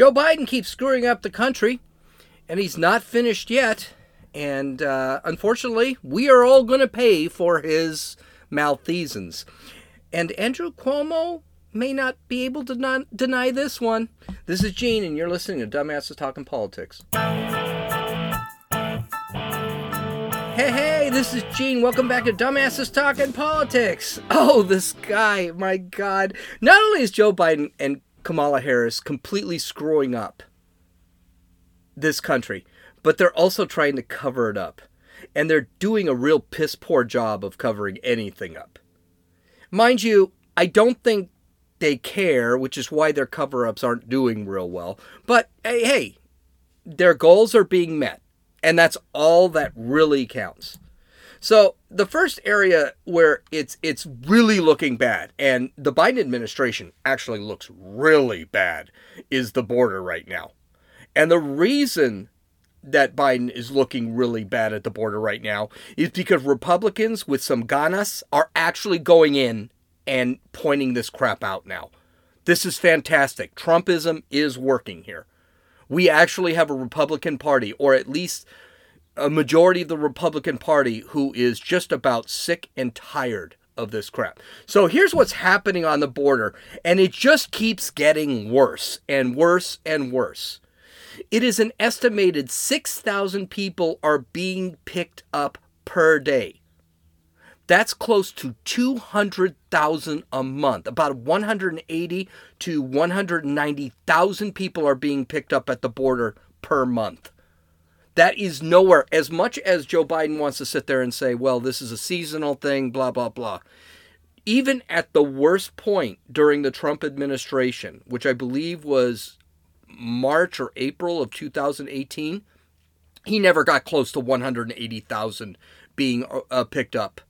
Joe Biden keeps screwing up the country, and he's not finished yet. And uh, unfortunately, we are all going to pay for his malfeasance. And Andrew Cuomo may not be able to not deny this one. This is Gene, and you're listening to Dumbasses Talking Politics. Hey, hey, this is Gene. Welcome back to Dumbasses Talking Politics. Oh, this guy, my God. Not only is Joe Biden and Kamala Harris completely screwing up this country, but they're also trying to cover it up. And they're doing a real piss poor job of covering anything up. Mind you, I don't think they care, which is why their cover ups aren't doing real well. But hey, hey, their goals are being met. And that's all that really counts. So the first area where it's it's really looking bad, and the Biden administration actually looks really bad, is the border right now. And the reason that Biden is looking really bad at the border right now is because Republicans with some ganas are actually going in and pointing this crap out now. This is fantastic. Trumpism is working here. We actually have a Republican Party, or at least a majority of the Republican Party who is just about sick and tired of this crap. So here's what's happening on the border, and it just keeps getting worse and worse and worse. It is an estimated 6,000 people are being picked up per day. That's close to 200,000 a month. About 180 to 190,000 people are being picked up at the border per month. That is nowhere. As much as Joe Biden wants to sit there and say, well, this is a seasonal thing, blah, blah, blah. Even at the worst point during the Trump administration, which I believe was March or April of 2018, he never got close to 180,000 being uh, picked up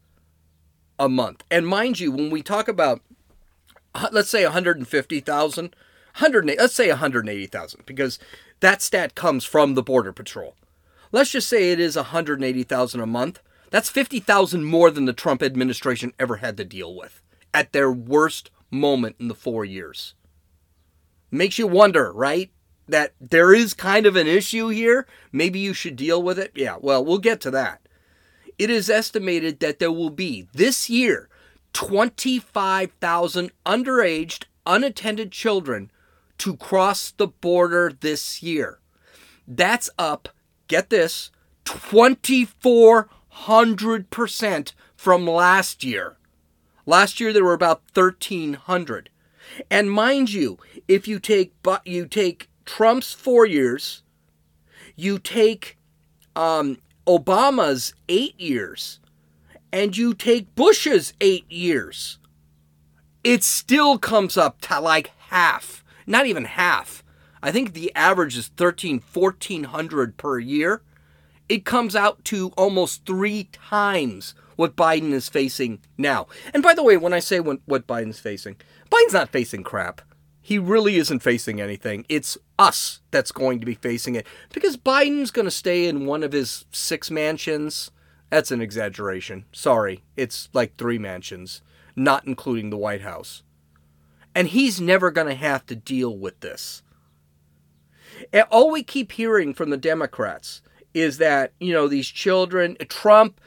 a month. And mind you, when we talk about, uh, let's say 150,000, 100, let's say 180,000, because that stat comes from the Border Patrol. Let's just say it is 180,000 a month. That's 50,000 more than the Trump administration ever had to deal with at their worst moment in the 4 years. Makes you wonder, right? That there is kind of an issue here. Maybe you should deal with it. Yeah, well, we'll get to that. It is estimated that there will be this year 25,000 underaged, unattended children to cross the border this year. That's up get this, 2,400% from last year. Last year there were about 1,300. And mind you, if you take but you take Trump's four years, you take um, Obama's eight years, and you take Bush's eight years, it still comes up to like half, not even half. I think the average is 13, 1400 per year. It comes out to almost three times what Biden is facing now. And by the way, when I say what, what Biden's facing, Biden's not facing crap. He really isn't facing anything. It's us that's going to be facing it because Biden's going to stay in one of his six mansions. That's an exaggeration. Sorry. It's like three mansions, not including the White House. And he's never going to have to deal with this. All we keep hearing from the Democrats is that, you know, these children, Trump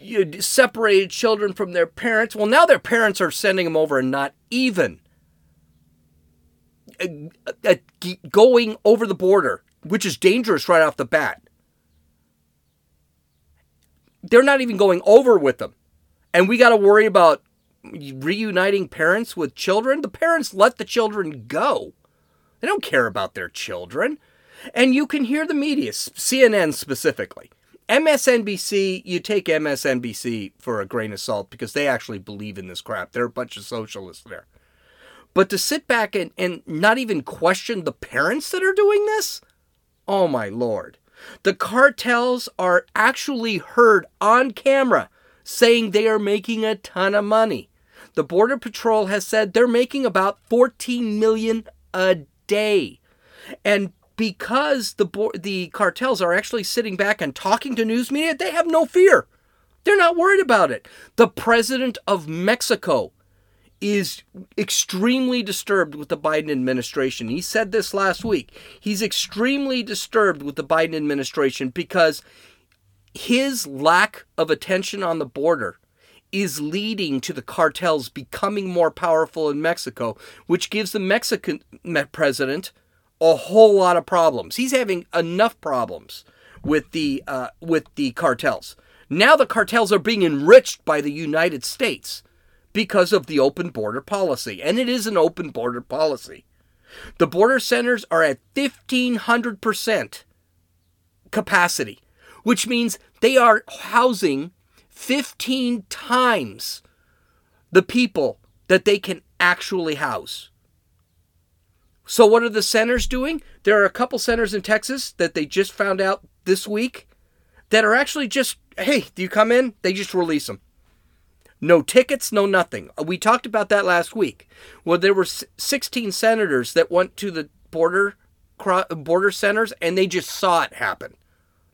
you separated children from their parents. Well, now their parents are sending them over and not even uh, uh, going over the border, which is dangerous right off the bat. They're not even going over with them. And we got to worry about reuniting parents with children. The parents let the children go. They don't care about their children. And you can hear the media, CNN specifically. MSNBC, you take MSNBC for a grain of salt because they actually believe in this crap. They're a bunch of socialists there. But to sit back and, and not even question the parents that are doing this? Oh my lord. The cartels are actually heard on camera saying they are making a ton of money. The Border Patrol has said they're making about 14 million a day. And because the the cartels are actually sitting back and talking to news media, they have no fear. They're not worried about it. The president of Mexico is extremely disturbed with the Biden administration. He said this last week. He's extremely disturbed with the Biden administration because his lack of attention on the border is leading to the cartels becoming more powerful in Mexico, which gives the Mexican president a whole lot of problems. He's having enough problems with the uh, with the cartels. Now the cartels are being enriched by the United States because of the open border policy, and it is an open border policy. The border centers are at 1500% capacity, which means they are housing 15 times the people that they can actually house. So, what are the centers doing? There are a couple centers in Texas that they just found out this week that are actually just, hey, do you come in? They just release them. No tickets, no nothing. Uh, we talked about that last week. Well, there were 16 senators that went to the border border centers and they just saw it happen.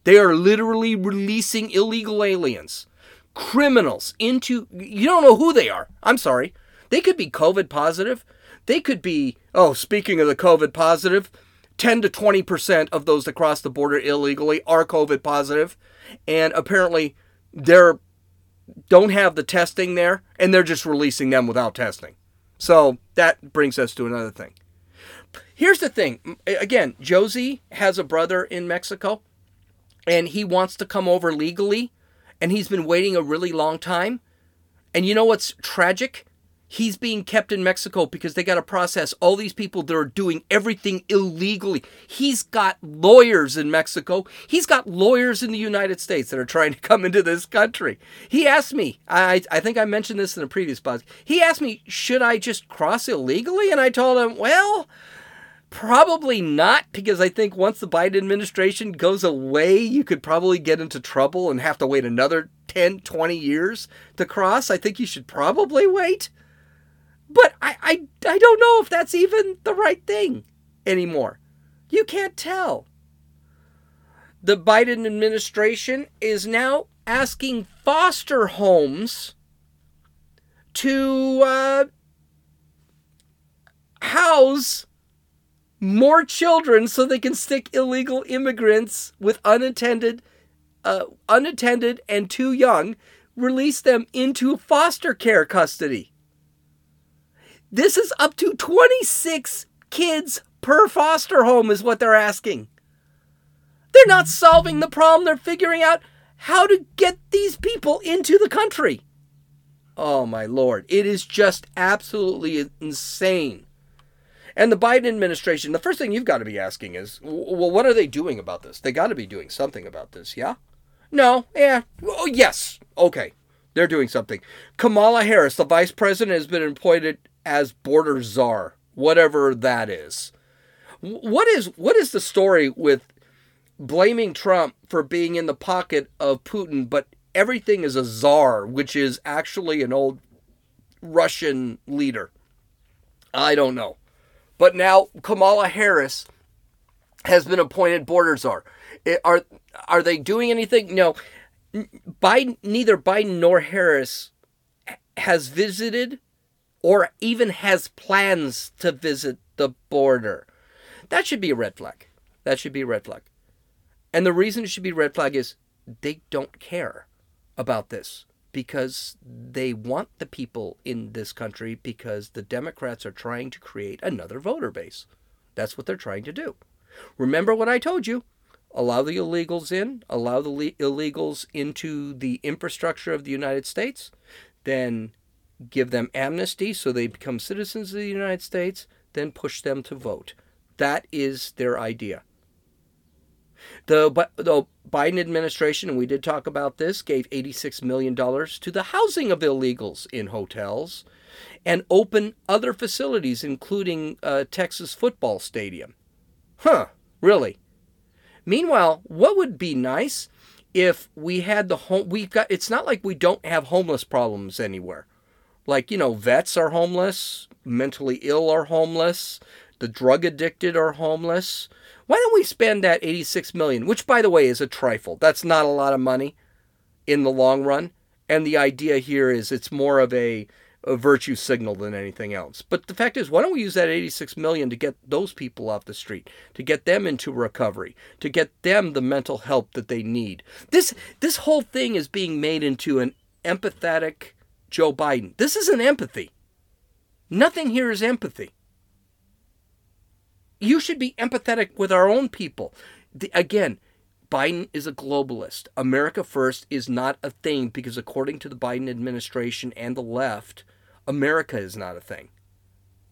They are literally releasing illegal aliens, criminals into you don't know who they are. I'm sorry. They could be COVID positive. They could be, oh, speaking of the COVID positive, 10 to 20% of those that cross the border illegally are COVID positive, and apparently they're don't have the testing there and they're just releasing them without testing. So that brings us to another thing. Here's the thing. Again, Josie has a brother in Mexico and he wants to come over legally and he's been waiting a really long time. And you know what's tragic? He's being kept in Mexico because they got to process all these people that are doing everything illegally. He's got lawyers in Mexico. He's got lawyers in the United States that are trying to come into this country. He asked me, I, I think I mentioned this in a previous podcast. He asked me, should I just cross illegally? And I told him, well, Probably not, because I think once the Biden administration goes away, you could probably get into trouble and have to wait another 10, 20 years to cross. I think you should probably wait. But I, I, I don't know if that's even the right thing anymore. You can't tell. The Biden administration is now asking foster homes to uh, house more children so they can stick illegal immigrants with unattended, uh, unattended and too young, release them into foster care custody. This is up to 26 kids per foster home, is what they're asking. They're not solving the problem, they're figuring out how to get these people into the country. Oh my lord, it is just absolutely insane. And the Biden administration, the first thing you've got to be asking is, well, what are they doing about this? They got to be doing something about this, yeah? No, yeah, oh, yes, okay, they're doing something. Kamala Harris, the vice president, has been appointed as border czar, whatever that is. What is what is the story with blaming Trump for being in the pocket of Putin, but everything is a czar, which is actually an old Russian leader? I don't know. But now Kamala Harris has been appointed border czar. Are are they doing anything? No. Biden, neither Biden nor Harris has visited or even has plans to visit the border. That should be a red flag. That should be a red flag. And the reason it should be a red flag is they don't care about this because they want the people in this country because the Democrats are trying to create another voter base. That's what they're trying to do. Remember what I told you allow the illegals in, allow the le- illegals into the infrastructure of the United States, then give them amnesty so they become citizens of the United States, then push them to vote. That is their idea. The, the Biden administration, and we did talk about this, gave $86 million to the housing of illegals in hotels and open other facilities, including a Texas football stadium. Huh, really? Meanwhile, what would be nice if we had the home we've got it's not like we don't have homeless problems anywhere. Like, you know, vets are homeless, mentally ill are homeless, the drug addicted are homeless. Why don't we spend that 86 million, which by the way is a trifle. That's not a lot of money in the long run. And the idea here is it's more of a a virtue signal than anything else. But the fact is, why don't we use that 86 million to get those people off the street, to get them into recovery, to get them the mental help that they need? This this whole thing is being made into an empathetic Joe Biden. This isn't empathy. Nothing here is empathy. You should be empathetic with our own people. The, again, Biden is a globalist. America First is not a thing because, according to the Biden administration and the left, America is not a thing.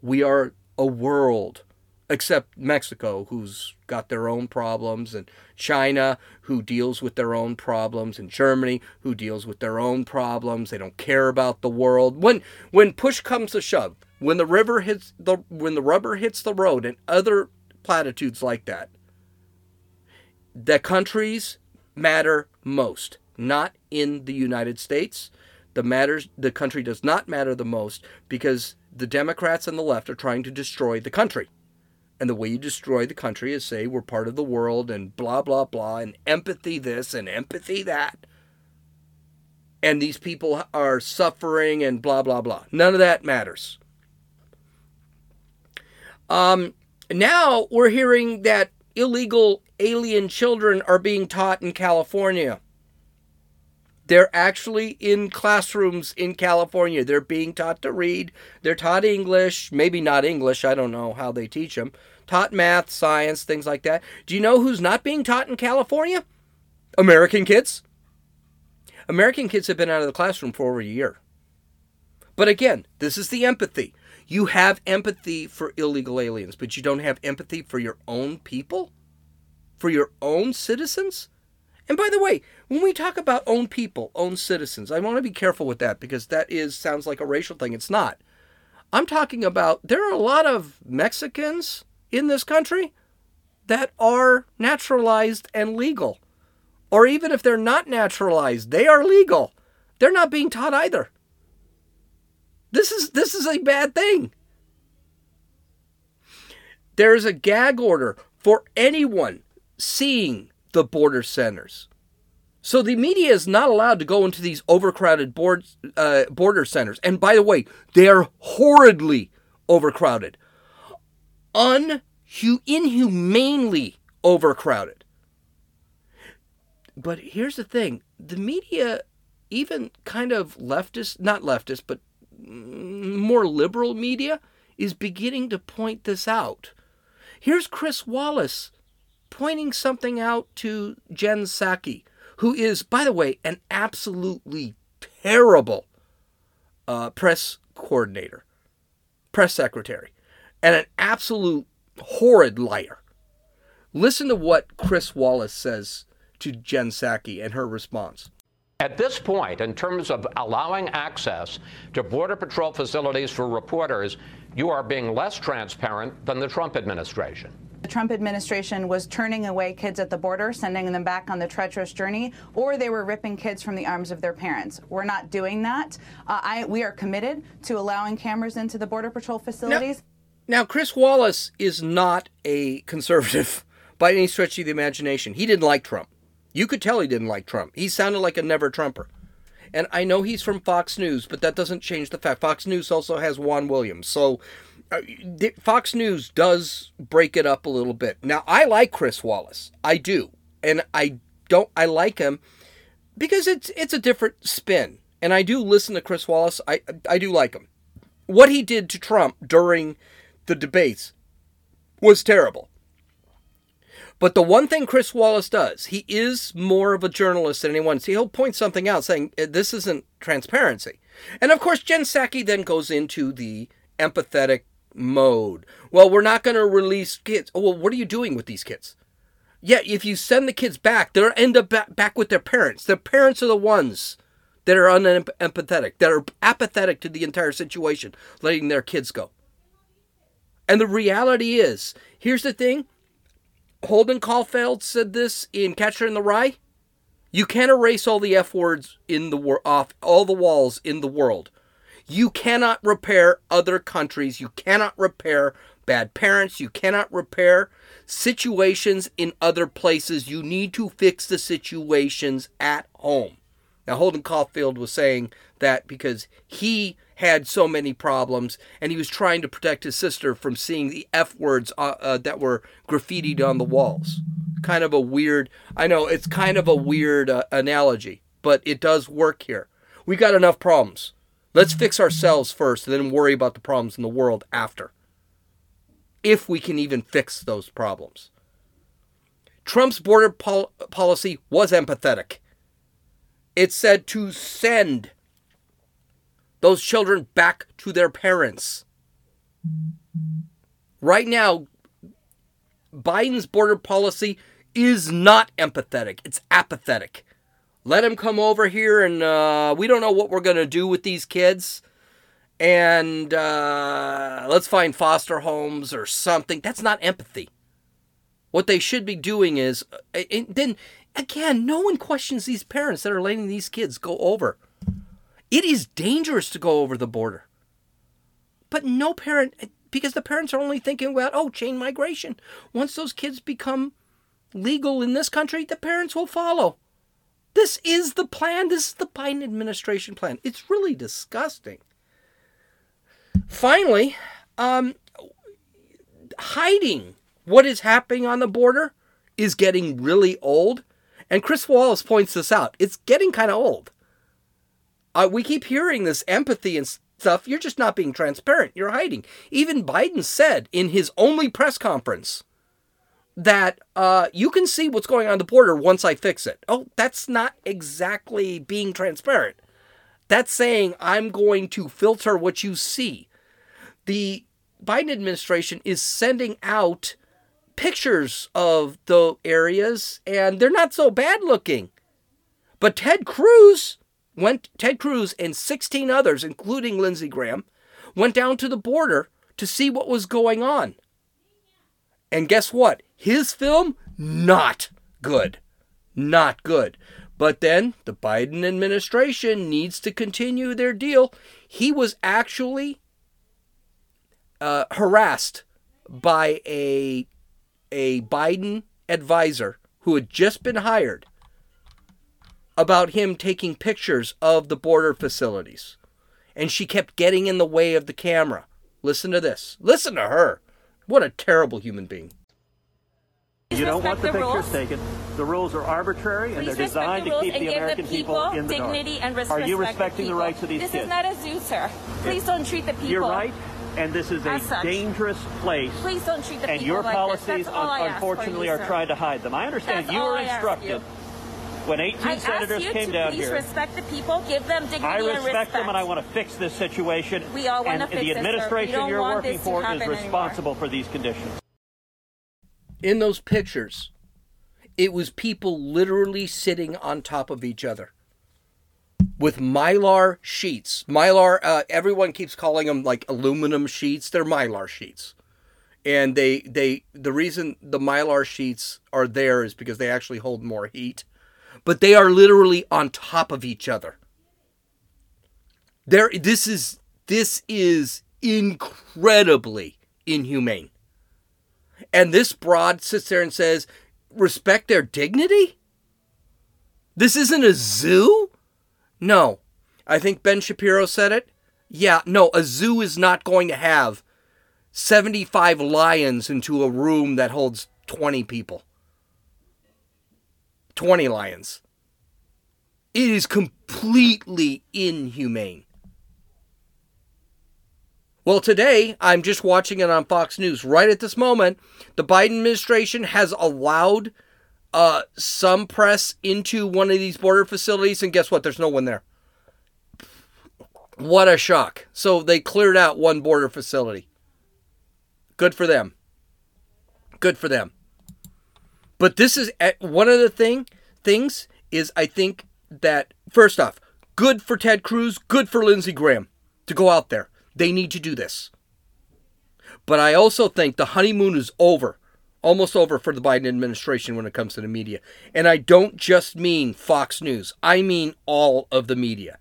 We are a world, except Mexico, who's got their own problems, and China, who deals with their own problems, and Germany, who deals with their own problems. They don't care about the world. When when push comes to shove, when the river hits the when the rubber hits the road, and other platitudes like that, the countries matter most, not in the United States. The matters the country does not matter the most because the Democrats and the left are trying to destroy the country. And the way you destroy the country is say we're part of the world and blah blah blah and empathy this and empathy that. And these people are suffering and blah blah blah. None of that matters. Um, now we're hearing that illegal alien children are being taught in California. They're actually in classrooms in California. They're being taught to read. They're taught English, maybe not English. I don't know how they teach them. Taught math, science, things like that. Do you know who's not being taught in California? American kids. American kids have been out of the classroom for over a year. But again, this is the empathy. You have empathy for illegal aliens, but you don't have empathy for your own people? For your own citizens? And by the way, when we talk about own people, own citizens, I want to be careful with that because that is sounds like a racial thing. It's not. I'm talking about there are a lot of Mexicans in this country that are naturalized and legal. Or even if they're not naturalized, they are legal. They're not being taught either. This is this is a bad thing. There is a gag order for anyone seeing the border centers. So the media is not allowed to go into these overcrowded board, uh, border centers. And by the way, they are horridly overcrowded, un inhumanely overcrowded. But here's the thing: the media, even kind of leftist, not leftist, but more liberal media, is beginning to point this out. Here's Chris Wallace pointing something out to Jen Psaki, who is, by the way, an absolutely terrible uh, press coordinator, press secretary, and an absolute horrid liar. Listen to what Chris Wallace says to Jen Psaki and her response. At this point, in terms of allowing access to Border Patrol facilities for reporters, you are being less transparent than the Trump administration. The Trump administration was turning away kids at the border, sending them back on the treacherous journey, or they were ripping kids from the arms of their parents. We're not doing that. Uh, I, we are committed to allowing cameras into the Border Patrol facilities. Now, now, Chris Wallace is not a conservative by any stretch of the imagination. He didn't like Trump. You could tell he didn't like Trump. He sounded like a never Trumper. And I know he's from Fox News, but that doesn't change the fact. Fox News also has Juan Williams. So uh, Fox News does break it up a little bit. Now, I like Chris Wallace. I do. And I don't I like him because it's it's a different spin. And I do listen to Chris Wallace. I I do like him. What he did to Trump during the debates was terrible. But the one thing Chris Wallace does, he is more of a journalist than anyone. See, he'll point something out saying eh, this isn't transparency. And of course, Jen Psaki then goes into the empathetic mode. Well, we're not going to release kids. Oh, well, what are you doing with these kids? Yeah, if you send the kids back, they'll end up back with their parents. Their parents are the ones that are unempathetic, that are apathetic to the entire situation, letting their kids go. And the reality is, here's the thing Holden Caulfield said this in Catcher in the Rye. You can't erase all the F words in the wor- off all the walls in the world. You cannot repair other countries. You cannot repair bad parents. You cannot repair situations in other places. You need to fix the situations at home. Now, Holden Caulfield was saying that because he had so many problems, and he was trying to protect his sister from seeing the F words uh, uh, that were graffitied on the walls. Kind of a weird, I know it's kind of a weird uh, analogy, but it does work here. We got enough problems. Let's fix ourselves first and then worry about the problems in the world after. If we can even fix those problems. Trump's border pol- policy was empathetic. It said to send those children back to their parents. Right now, Biden's border policy is not empathetic, it's apathetic. Let him come over here, and uh, we don't know what we're going to do with these kids. And uh, let's find foster homes or something. That's not empathy. What they should be doing is, uh, then again, no one questions these parents that are letting these kids go over. It is dangerous to go over the border. But no parent, because the parents are only thinking about, oh, chain migration. Once those kids become legal in this country, the parents will follow. This is the plan. This is the Biden administration plan. It's really disgusting. Finally, um, hiding what is happening on the border is getting really old. And Chris Wallace points this out. It's getting kind of old. Uh, we keep hearing this empathy and stuff. You're just not being transparent. You're hiding. Even Biden said in his only press conference that uh, you can see what's going on the border once I fix it. Oh, that's not exactly being transparent. That's saying I'm going to filter what you see. The Biden administration is sending out pictures of the areas, and they're not so bad looking. But Ted Cruz went Ted Cruz and 16 others, including Lindsey Graham, went down to the border to see what was going on. And guess what? His film, not good. Not good. But then the Biden administration needs to continue their deal. He was actually uh, harassed by a, a Biden advisor who had just been hired about him taking pictures of the border facilities. And she kept getting in the way of the camera. Listen to this. Listen to her. What a terrible human being. You don't want the, the pictures rules. taken. The rules are arbitrary and they're designed the to keep the American the people, people, in the dignity dark. and Are you respecting the, the rights of these this kids? This is not a zoo, sir. Please don't treat the people. You're right. And this is a dangerous place. Please don't treat the and people your like policies, un- unfortunately, you, are trying to hide them. I understand That's you were instructed when 18 I senators came down please here. respect the people, give them dignity I respect, respect them, and I want to fix this situation. We all want to fix And the administration you're working for is responsible anymore. for these conditions. In those pictures, it was people literally sitting on top of each other with mylar sheets. Mylar, uh, everyone keeps calling them like aluminum sheets. They're mylar sheets. And they, they, the reason the mylar sheets are there is because they actually hold more heat but they are literally on top of each other. There this is this is incredibly inhumane. And this broad sits there and says, respect their dignity? This isn't a zoo? No. I think Ben Shapiro said it. Yeah, no, a zoo is not going to have 75 lions into a room that holds 20 people. 20 lions. It is completely inhumane. Well, today, I'm just watching it on Fox News. Right at this moment, the Biden administration has allowed uh, some press into one of these border facilities, and guess what? There's no one there. What a shock. So they cleared out one border facility. Good for them. Good for them. But this is eh, one of the thing things is I think that first off, good for Ted Cruz, good for Lindsey Graham to go out there. They need to do this. But I also think the honeymoon is over, almost over for the Biden administration when it comes to the media. And I don't just mean Fox News, I mean all of the media.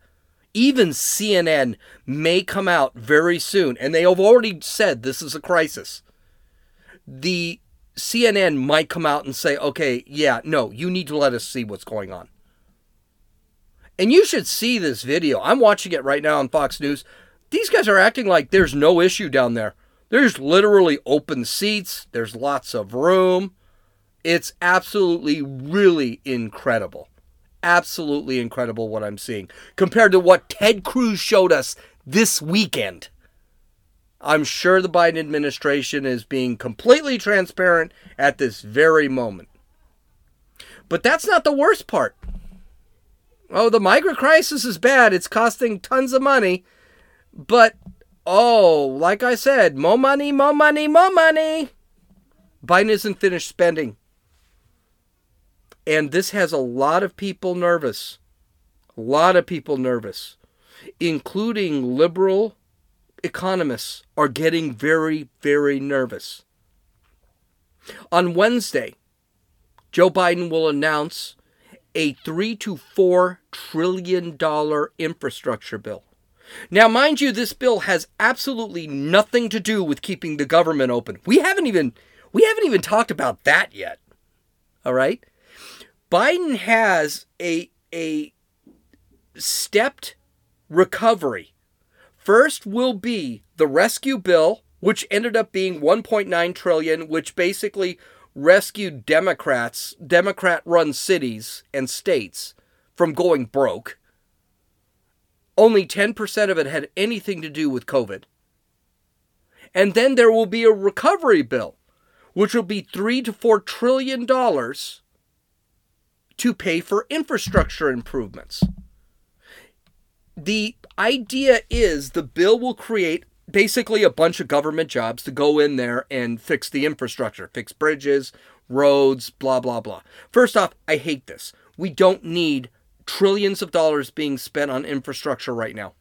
Even CNN may come out very soon, and they have already said this is a crisis. The CNN might come out and say, okay, yeah, no, you need to let us see what's going on. And you should see this video. I'm watching it right now on Fox News. these guys are acting like there's no issue down there. There's literally open seats, there's lots of room. It's absolutely really incredible. Absolutely incredible what I'm seeing compared to what Ted Cruz showed us this weekend. I'm sure the Biden administration is being completely transparent at this very moment. But that's not the worst part. Oh, the migrant crisis is bad. It's costing tons of money. But, oh, like I said, more money, more money, more money. Biden isn't finished spending. And this has a lot of people nervous. A lot of people nervous, including liberal economists, are getting very, very nervous. On Wednesday, Joe Biden will announce a three to four trillion dollar infrastructure bill. Now, mind you, this bill has absolutely nothing to do with keeping the government open. We haven't even we haven't even talked about that yet. All right? Biden has a a stepped recovery. First will be the rescue bill, which ended up being 1.9 trillion, which basically rescued Democrats, Democrat run cities and states from going broke. Only 10% of it had anything to do with COVID. And then there will be a recovery bill, which will be 3 to 4 trillion dollars to pay for infrastructure improvements. The idea is the bill will create basically a bunch of government jobs to go in there and fix the infrastructure, fix bridges, roads, blah, blah, blah. First off, I hate this. We don't need trillions of dollars being spent on infrastructure right now.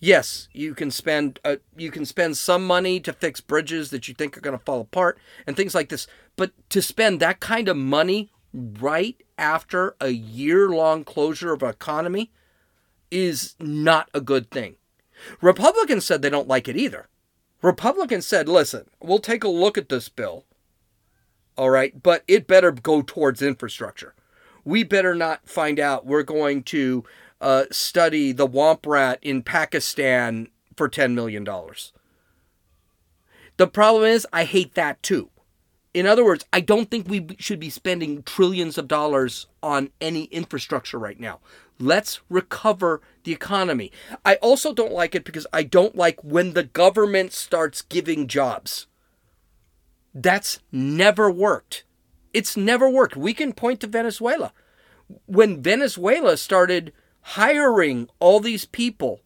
Yes, you can spend uh, you can spend some money to fix bridges that you think are going to fall apart and things like this, but to spend that kind of money right after a year-long closure of an economy is not a good thing. Republicans said they don't like it either. Republicans said, listen, we'll take a look at this bill, all right, but it better go towards infrastructure. We better not find out we're going to uh, study the womp rat in Pakistan for $10 million. The problem is, I hate that too. In other words, I don't think we should be spending trillions of dollars on any infrastructure right now. Let's recover the economy. I also don't like it because I don't like when the government starts giving jobs. That's never worked. It's never worked. We can point to Venezuela. When Venezuela started hiring all these people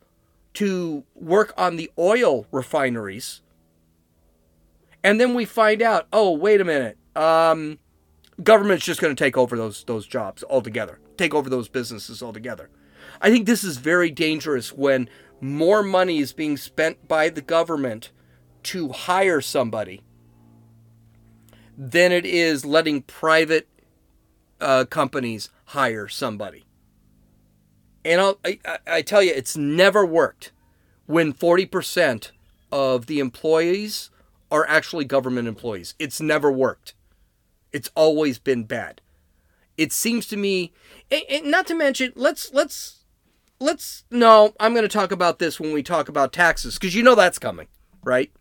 to work on the oil refineries, and then we find out, oh, wait a minute, um, government's just going to take over those those jobs altogether take over those businesses altogether. I think this is very dangerous when more money is being spent by the government to hire somebody than it is letting private uh, companies hire somebody. And I'll, I, I tell you, it's never worked when 40% of the employees are actually government employees. It's never worked. It's always been bad. It seems to me and, and not to mention, let's let's let's no, I'm going to talk about this when we talk about taxes because you know that's coming, right?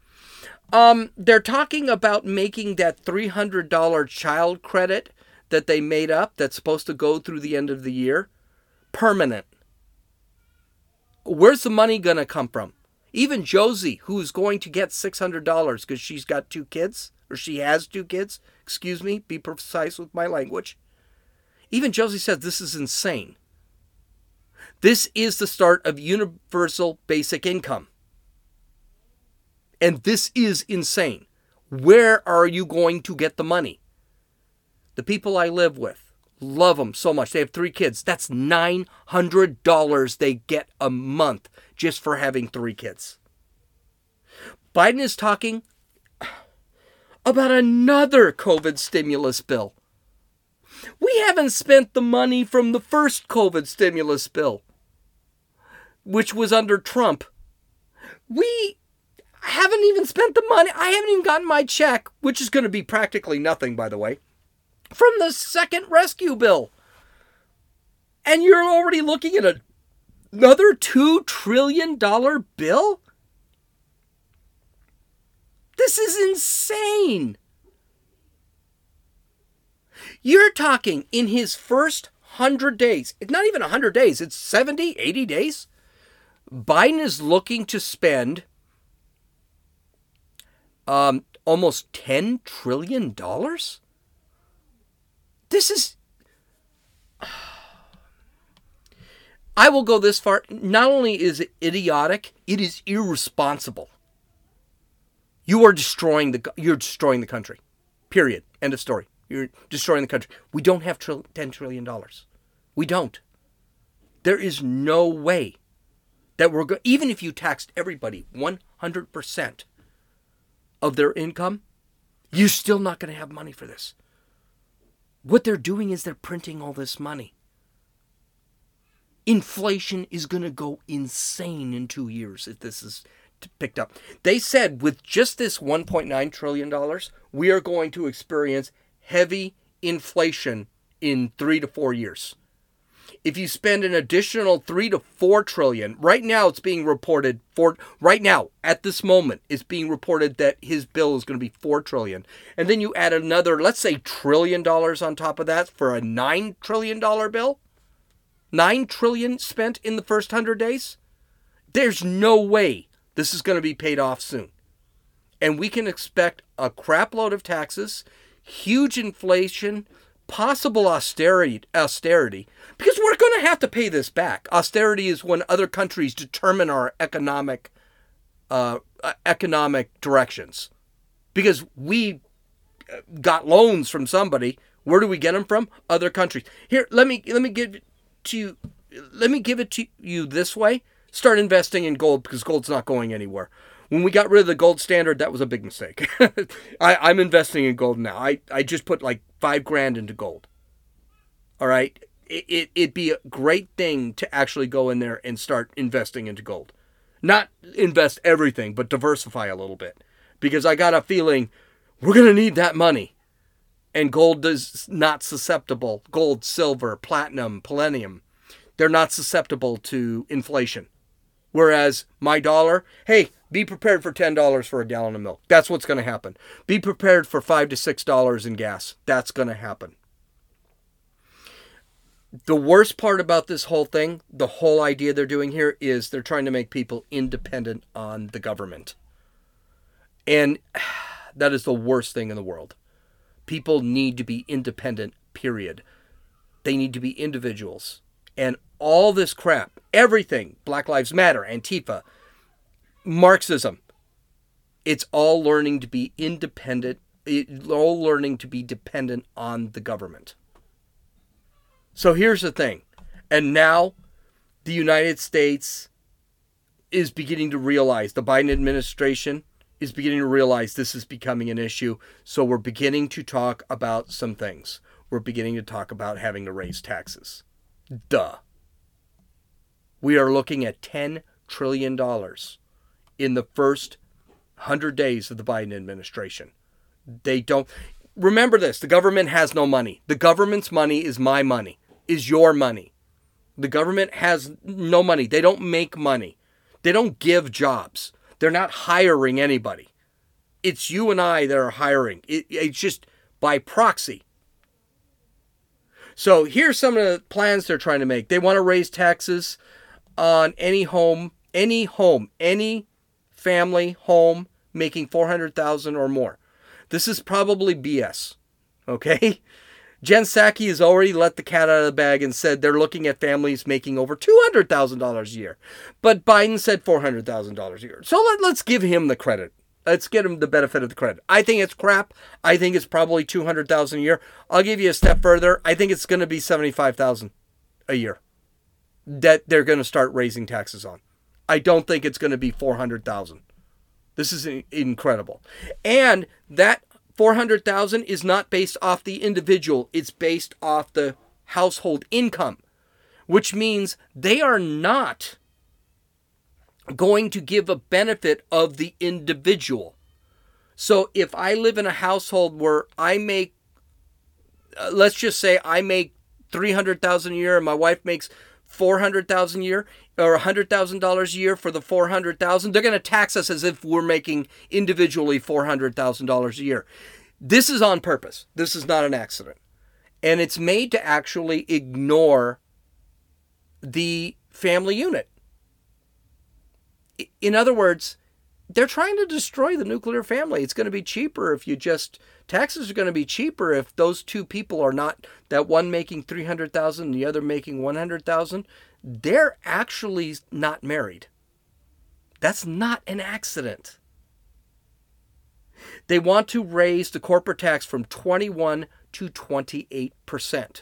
Um, they're talking about making that $300 child credit that they made up that's supposed to go through the end of the year permanent. Where's the money going to come from? Even Josie, who's going to get $600 because she's got two kids, or she has two kids, excuse me, be precise with my language. Even Josie says this is insane. This is the start of universal basic income. And this is insane. Where are you going to get the money? The people I live with love them so much. They have three kids. That's $900 they get a month just for having three kids. Biden is talking about another COVID stimulus bill. We haven't spent the money from the first COVID stimulus bill, which was under Trump. We haven't even spent the money. I haven't even gotten my check, which is going to be practically nothing, by the way, from the second rescue bill. And you're already looking at a Another $2 trillion bill? This is insane. You're talking in his first 100 days, it's not even 100 days, it's 70, 80 days. Biden is looking to spend um, almost $10 trillion? This is. I will go this far. Not only is it idiotic, it is irresponsible. You are destroying the you're destroying the country. Period. End of story. You're destroying the country. We don't have tr- 10 trillion dollars. We don't. There is no way that we're going even if you taxed everybody 100% of their income, you're still not going to have money for this. What they're doing is they're printing all this money. Inflation is going to go insane in 2 years if this is picked up. They said with just this 1.9 trillion dollars, we are going to experience heavy inflation in 3 to 4 years. If you spend an additional 3 to 4 trillion, right now it's being reported for right now at this moment it's being reported that his bill is going to be 4 trillion. And then you add another let's say trillion dollars on top of that for a 9 trillion dollar bill? 9 trillion spent in the first 100 days? There's no way this is going to be paid off soon. And we can expect a crapload of taxes, huge inflation, possible austerity, austerity because we're going to have to pay this back. Austerity is when other countries determine our economic uh, economic directions because we uh, got loans from somebody. Where do we get them from? Other countries. Here, let me let me give it to you. Let me give it to you this way start investing in gold because gold's not going anywhere. When we got rid of the gold standard, that was a big mistake. I, am investing in gold now. I, I just put like five grand into gold. All right. It, it, it'd be a great thing to actually go in there and start investing into gold. Not invest everything, but diversify a little bit. Because I got a feeling we're going to need that money. And gold is not susceptible. Gold, silver, platinum, palladium, they're not susceptible to inflation. Whereas my dollar, hey, be prepared for $10 for a gallon of milk. That's what's going to happen. Be prepared for 5 to $6 in gas. That's going to happen. The worst part about this whole thing, the whole idea they're doing here is they're trying to make people independent on the government. And that is the worst thing in the world. People need to be independent, period. They need to be individuals. And all this crap, everything, Black Lives Matter, Antifa, Marxism, it's all learning to be independent, it's all learning to be dependent on the government. So here's the thing. And now the United States is beginning to realize, the Biden administration is beginning to realize this is becoming an issue. So we're beginning to talk about some things. We're beginning to talk about having to raise taxes. Duh we are looking at $10 trillion in the first 100 days of the Biden administration. They don't. Remember this the government has no money. The government's money is my money, is your money. The government has no money. They don't make money. They don't give jobs. They're not hiring anybody. It's you and I that are hiring. It, it's just by proxy. So here's some of the plans they're trying to make. They want to raise taxes on any home, any home, any family home making 400,000 or more. This is probably BS. Okay? Jen Psaki has already let the cat out of the bag and said they're looking at families making over $200,000 a year. But Biden said $400,000 a year. So let, let's give him the credit. Let's get him the benefit of the credit. I think it's crap. I think it's probably 200,000 a year. I'll give you a step further. I think it's going to be 75,000 a year that they're going to start raising taxes on. I don't think it's going to be 400,000. This is incredible. And that 400,000 is not based off the individual, it's based off the household income, which means they are not going to give a benefit of the individual. So if I live in a household where I make uh, let's just say I make 300,000 a year and my wife makes 400,000 a year or $100,000 a year for the 400,000, they're going to tax us as if we're making individually $400,000 a year. This is on purpose. This is not an accident. And it's made to actually ignore the family unit. In other words, they're trying to destroy the nuclear family. It's going to be cheaper if you just taxes are going to be cheaper if those two people are not that one making 300,000 and the other making 100,000. They're actually not married. That's not an accident. They want to raise the corporate tax from 21 to 28%.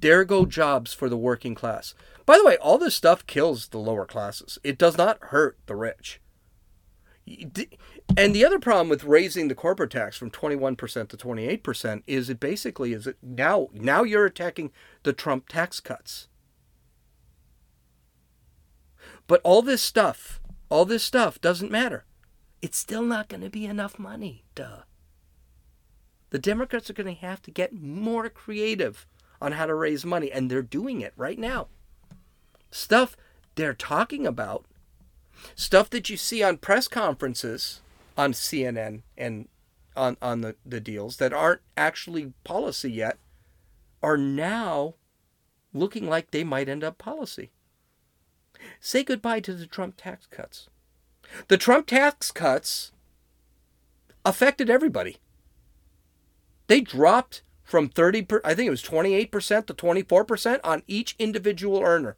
There go jobs for the working class. By the way, all this stuff kills the lower classes. It does not hurt the rich. And the other problem with raising the corporate tax from 21% to 28% is it basically is it now now you're attacking the Trump tax cuts. But all this stuff, all this stuff doesn't matter. It's still not going to be enough money, duh. The Democrats are going to have to get more creative on how to raise money and they're doing it right now. Stuff they're talking about Stuff that you see on press conferences on CNN and on, on the, the deals that aren't actually policy yet are now looking like they might end up policy. Say goodbye to the Trump tax cuts. The Trump tax cuts affected everybody. They dropped from 30 per, I think it was 28% to 24% on each individual earner.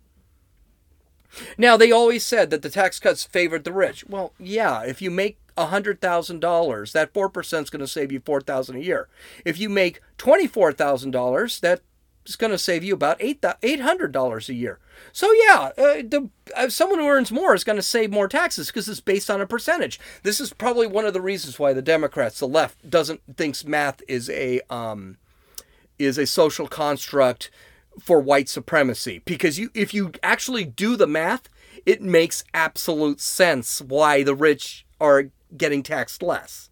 Now, they always said that the tax cuts favored the rich. Well, yeah, if you make $100,000, that 4% is going to save you 4000 a year. If you make $24,000, that is going to save you about $800 a year. So yeah, uh, the, uh, someone who earns more is going to save more taxes because it's based on a percentage. This is probably one of the reasons why the Democrats, the left, doesn't thinks math is a um, is a social construct for white supremacy because you if you actually do the math, it makes absolute sense why the rich are getting taxed less.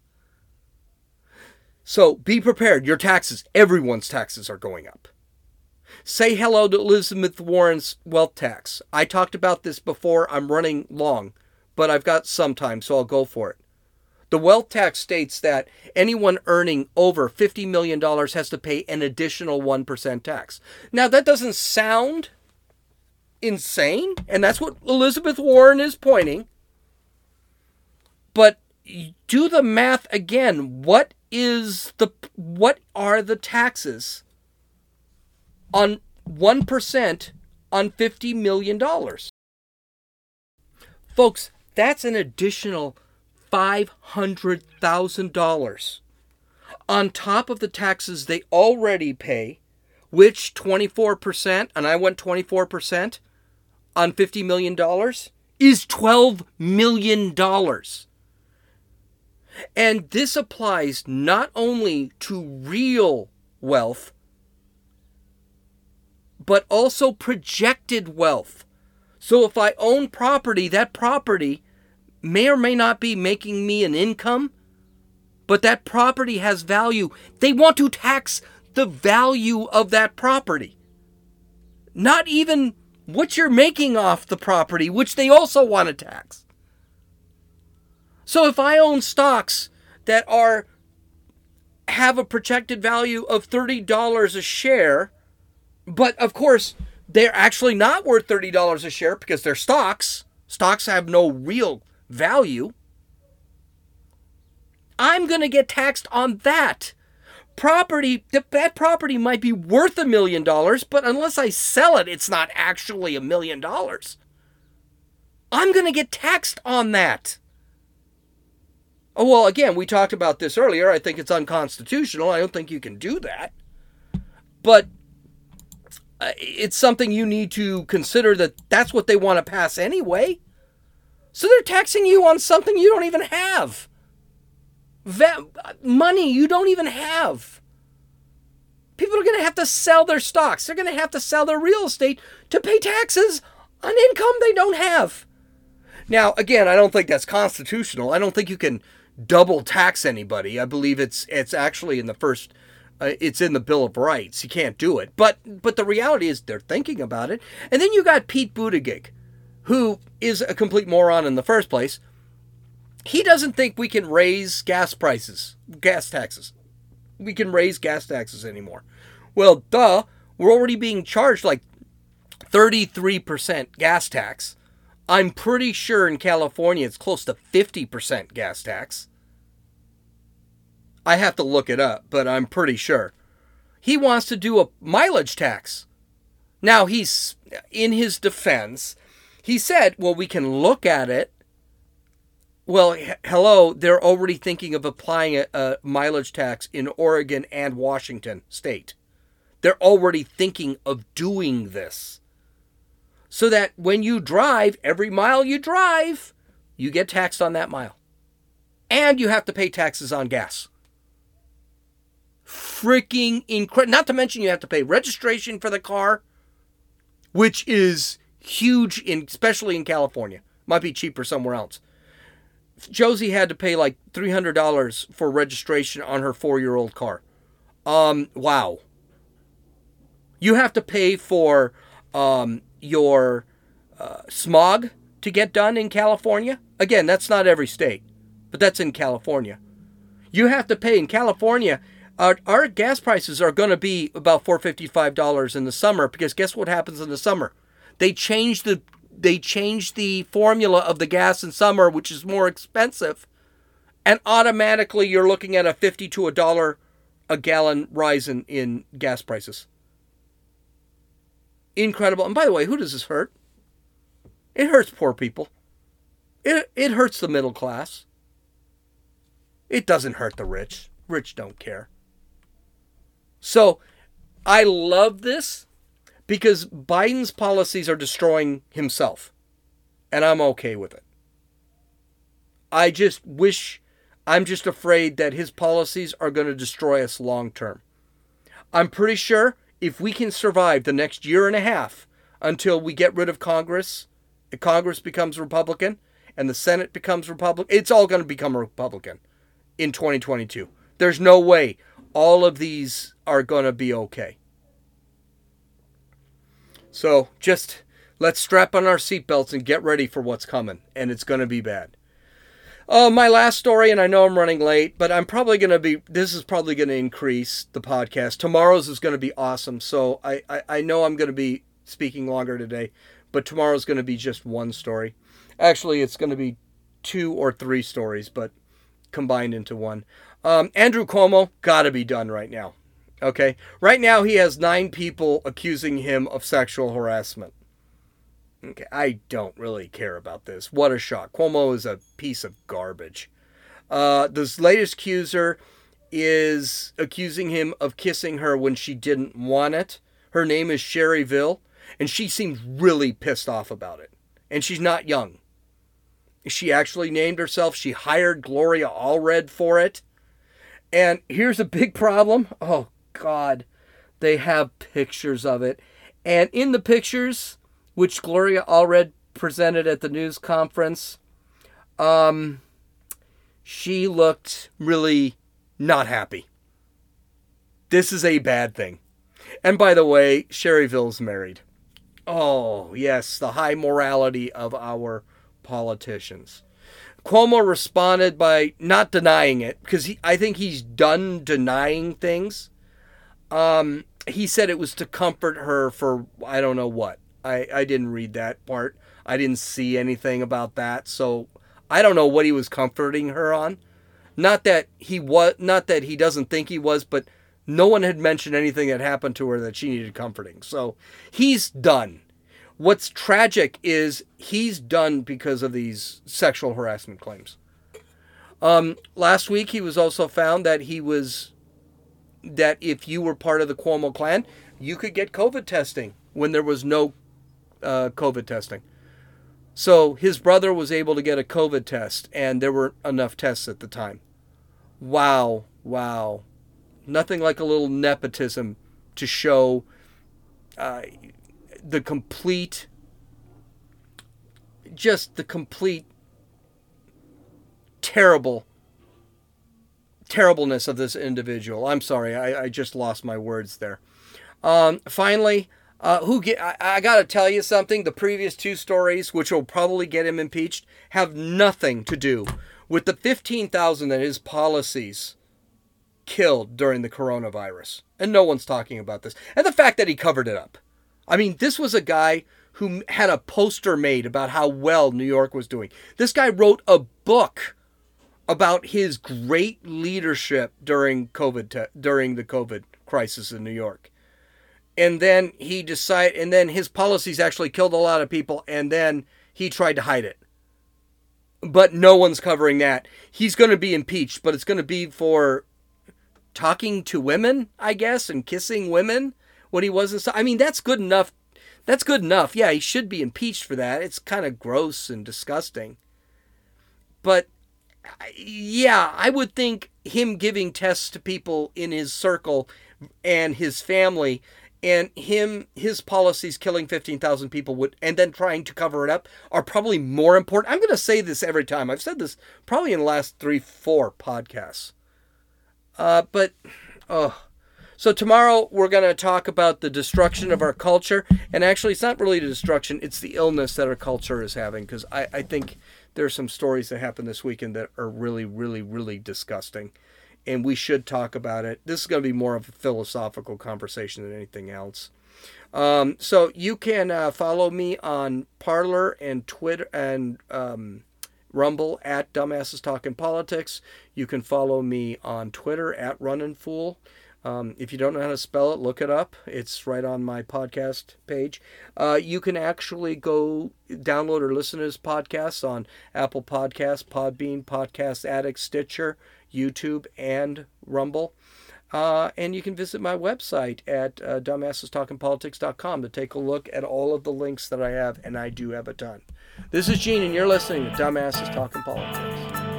So be prepared. Your taxes, everyone's taxes are going up. Say hello to Elizabeth Warren's wealth tax. I talked about this before. I'm running long, but I've got some time, so I'll go for it. The wealth tax states that anyone earning over $50 million has to pay an additional 1% tax. Now, that doesn't sound insane, and that's what Elizabeth Warren is pointing. But do the math again. What is the what are the taxes on 1% on 50 million dollars? Folks, that's an additional $500,000 on top of the taxes they already pay, which 24%, and I went 24% on $50 million, is $12 million. And this applies not only to real wealth, but also projected wealth. So if I own property, that property may or may not be making me an income, but that property has value. They want to tax the value of that property. Not even what you're making off the property, which they also want to tax. So if I own stocks that are have a projected value of $30 a share, but of course, they're actually not worth $30 a share because they're stocks. Stocks have no real value, I'm going to get taxed on that. Property, that property might be worth a million dollars, but unless I sell it, it's not actually a million dollars. I'm going to get taxed on that. Oh, well, again, we talked about this earlier. I think it's unconstitutional. I don't think you can do that. But uh, it's something you need to consider that that's what they want to pass anyway. So they're taxing you on something you don't even have. Va- money you don't even have. People are going to have to sell their stocks. They're going to have to sell their real estate to pay taxes on income they don't have. Now, again, I don't think that's constitutional. I don't think you can double tax anybody. I believe it's it's actually in the first Uh, it's in the Bill of Rights. You can't do it. But but the reality is they're thinking about it. And then you got Pete Buttigieg, who is a complete moron in the first place. He doesn't think we can raise gas prices, gas taxes. We can raise gas taxes anymore. Well, duh. We're already being charged like 33% gas tax. I'm pretty sure in California it's close to 50% gas tax. I have to look it up, but I'm pretty sure. He wants to do a mileage tax. Now, he's in his defense, he said, well, we can look at it. Well, hello, they're already thinking of applying a, a mileage tax in Oregon and Washington state. They're already thinking of doing this. So that when you drive, every mile you drive, you get taxed on that mile. And you have to pay taxes on gas freaking incredible. Not to mention you have to pay registration for the car, which is huge in especially in California. Might be cheaper somewhere else. Josie had to pay like three hundred dollars for registration on her four-year-old car. Um, wow. You have to pay for um, your uh, smog to get done in California. Again, that's not every state, but that's in California. You have to pay in California our, our gas prices are going to be about $455 in the summer because guess what happens in the summer? They change the they change the formula of the gas in summer, which is more expensive, and automatically you're looking at a 50 to a dollar a gallon rise in, in gas prices. Incredible. And by the way, who does this hurt? It hurts poor people. It, it hurts the middle class. It doesn't hurt the rich. Rich don't care. So I love this because Biden's policies are destroying himself. And I'm okay with it. I just wish, I'm just afraid that his policies are going to destroy us long term. I'm pretty sure if we can survive the next year and a half until we get rid of Congress, if Congress becomes Republican and the Senate becomes Republican, it's all going to become Republican in 2022. There's no way all of these are going to be okay. So just let's strap on our seatbelts and get ready for what's coming, and it's going to be bad. Oh, my last story, and I know I'm running late, but I'm probably going to be, this is probably going to increase the podcast. Tomorrow's is going to be awesome. So I, I, I know I'm going to be speaking longer today, but tomorrow's going to be just one story. Actually, it's going to be two or three stories, but combined into one. Um, Andrew Cuomo, got to be done right now. Okay? Right now, he has nine people accusing him of sexual harassment. Okay, I don't really care about this. What a shock. Cuomo is a piece of garbage. Uh, this latest accuser is accusing him of kissing her when she didn't want it. Her name is Sherry Vill, and she seems really pissed off about it. And she's not young. She actually named herself. She hired Gloria Allred for it. And here's a big problem. Oh, God. They have pictures of it. And in the pictures, which Gloria Allred presented at the news conference, um, she looked really not happy. This is a bad thing. And by the way, Sherry Vill's married. Oh, yes, the high morality of our politicians. Cuomo responded by not denying it because I think he's done denying things. Um, he said it was to comfort her for I don't know what. I, I didn't read that part. I didn't see anything about that, so I don't know what he was comforting her on. Not that he was, not that he doesn't think he was, but no one had mentioned anything that happened to her that she needed comforting. So he's done. What's tragic is he's done because of these sexual harassment claims. Um, last week, he was also found that he was that if you were part of the Cuomo clan, you could get COVID testing when there was no uh, COVID testing. So his brother was able to get a COVID test, and there weren't enough tests at the time. Wow, wow. Nothing like a little nepotism to show uh, the complete just the complete terrible terribleness of this individual. I'm sorry, I, I just lost my words there. Um, finally, uh, who get? I, I got to tell you something. The previous two stories, which will probably get him impeached, have nothing to do with the 15,000 that his policies killed during the coronavirus. And no one's talking about this. And the fact that he covered it up. I mean, this was a guy who had a poster made about how well New York was doing. This guy wrote a book about his great leadership during COVID te- during the COVID crisis in New York. And then he decided and then his policies actually killed a lot of people and then he tried to hide it. But no one's covering that. He's going to be impeached, but it's going to be for talking to women, I guess, and kissing women when he wasn't. I mean, that's good enough. That's good enough. Yeah, he should be impeached for that. It's kind of gross and disgusting. But yeah, I would think him giving tests to people in his circle and his family and him his policies killing 15,000 people would and then trying to cover it up are probably more important. I'm going to say this every time. I've said this probably in the last 3 4 podcasts. Uh but oh so tomorrow we're going to talk about the destruction of our culture and actually it's not really the destruction, it's the illness that our culture is having because I I think there's some stories that happened this weekend that are really, really, really disgusting. And we should talk about it. This is going to be more of a philosophical conversation than anything else. Um, so you can uh, follow me on Parler and Twitter and um, Rumble at Dumbasses Talking Politics. You can follow me on Twitter at Runnin' Fool. Um, if you don't know how to spell it, look it up. It's right on my podcast page. Uh, you can actually go download or listen to his podcasts on Apple Podcasts, Podbean, Podcast Addict, Stitcher, YouTube, and Rumble. Uh, and you can visit my website at uh, dumbassestalkingpolitics.com to take a look at all of the links that I have, and I do have a ton. This is Gene, and you're listening to Dumbasses Talking Politics.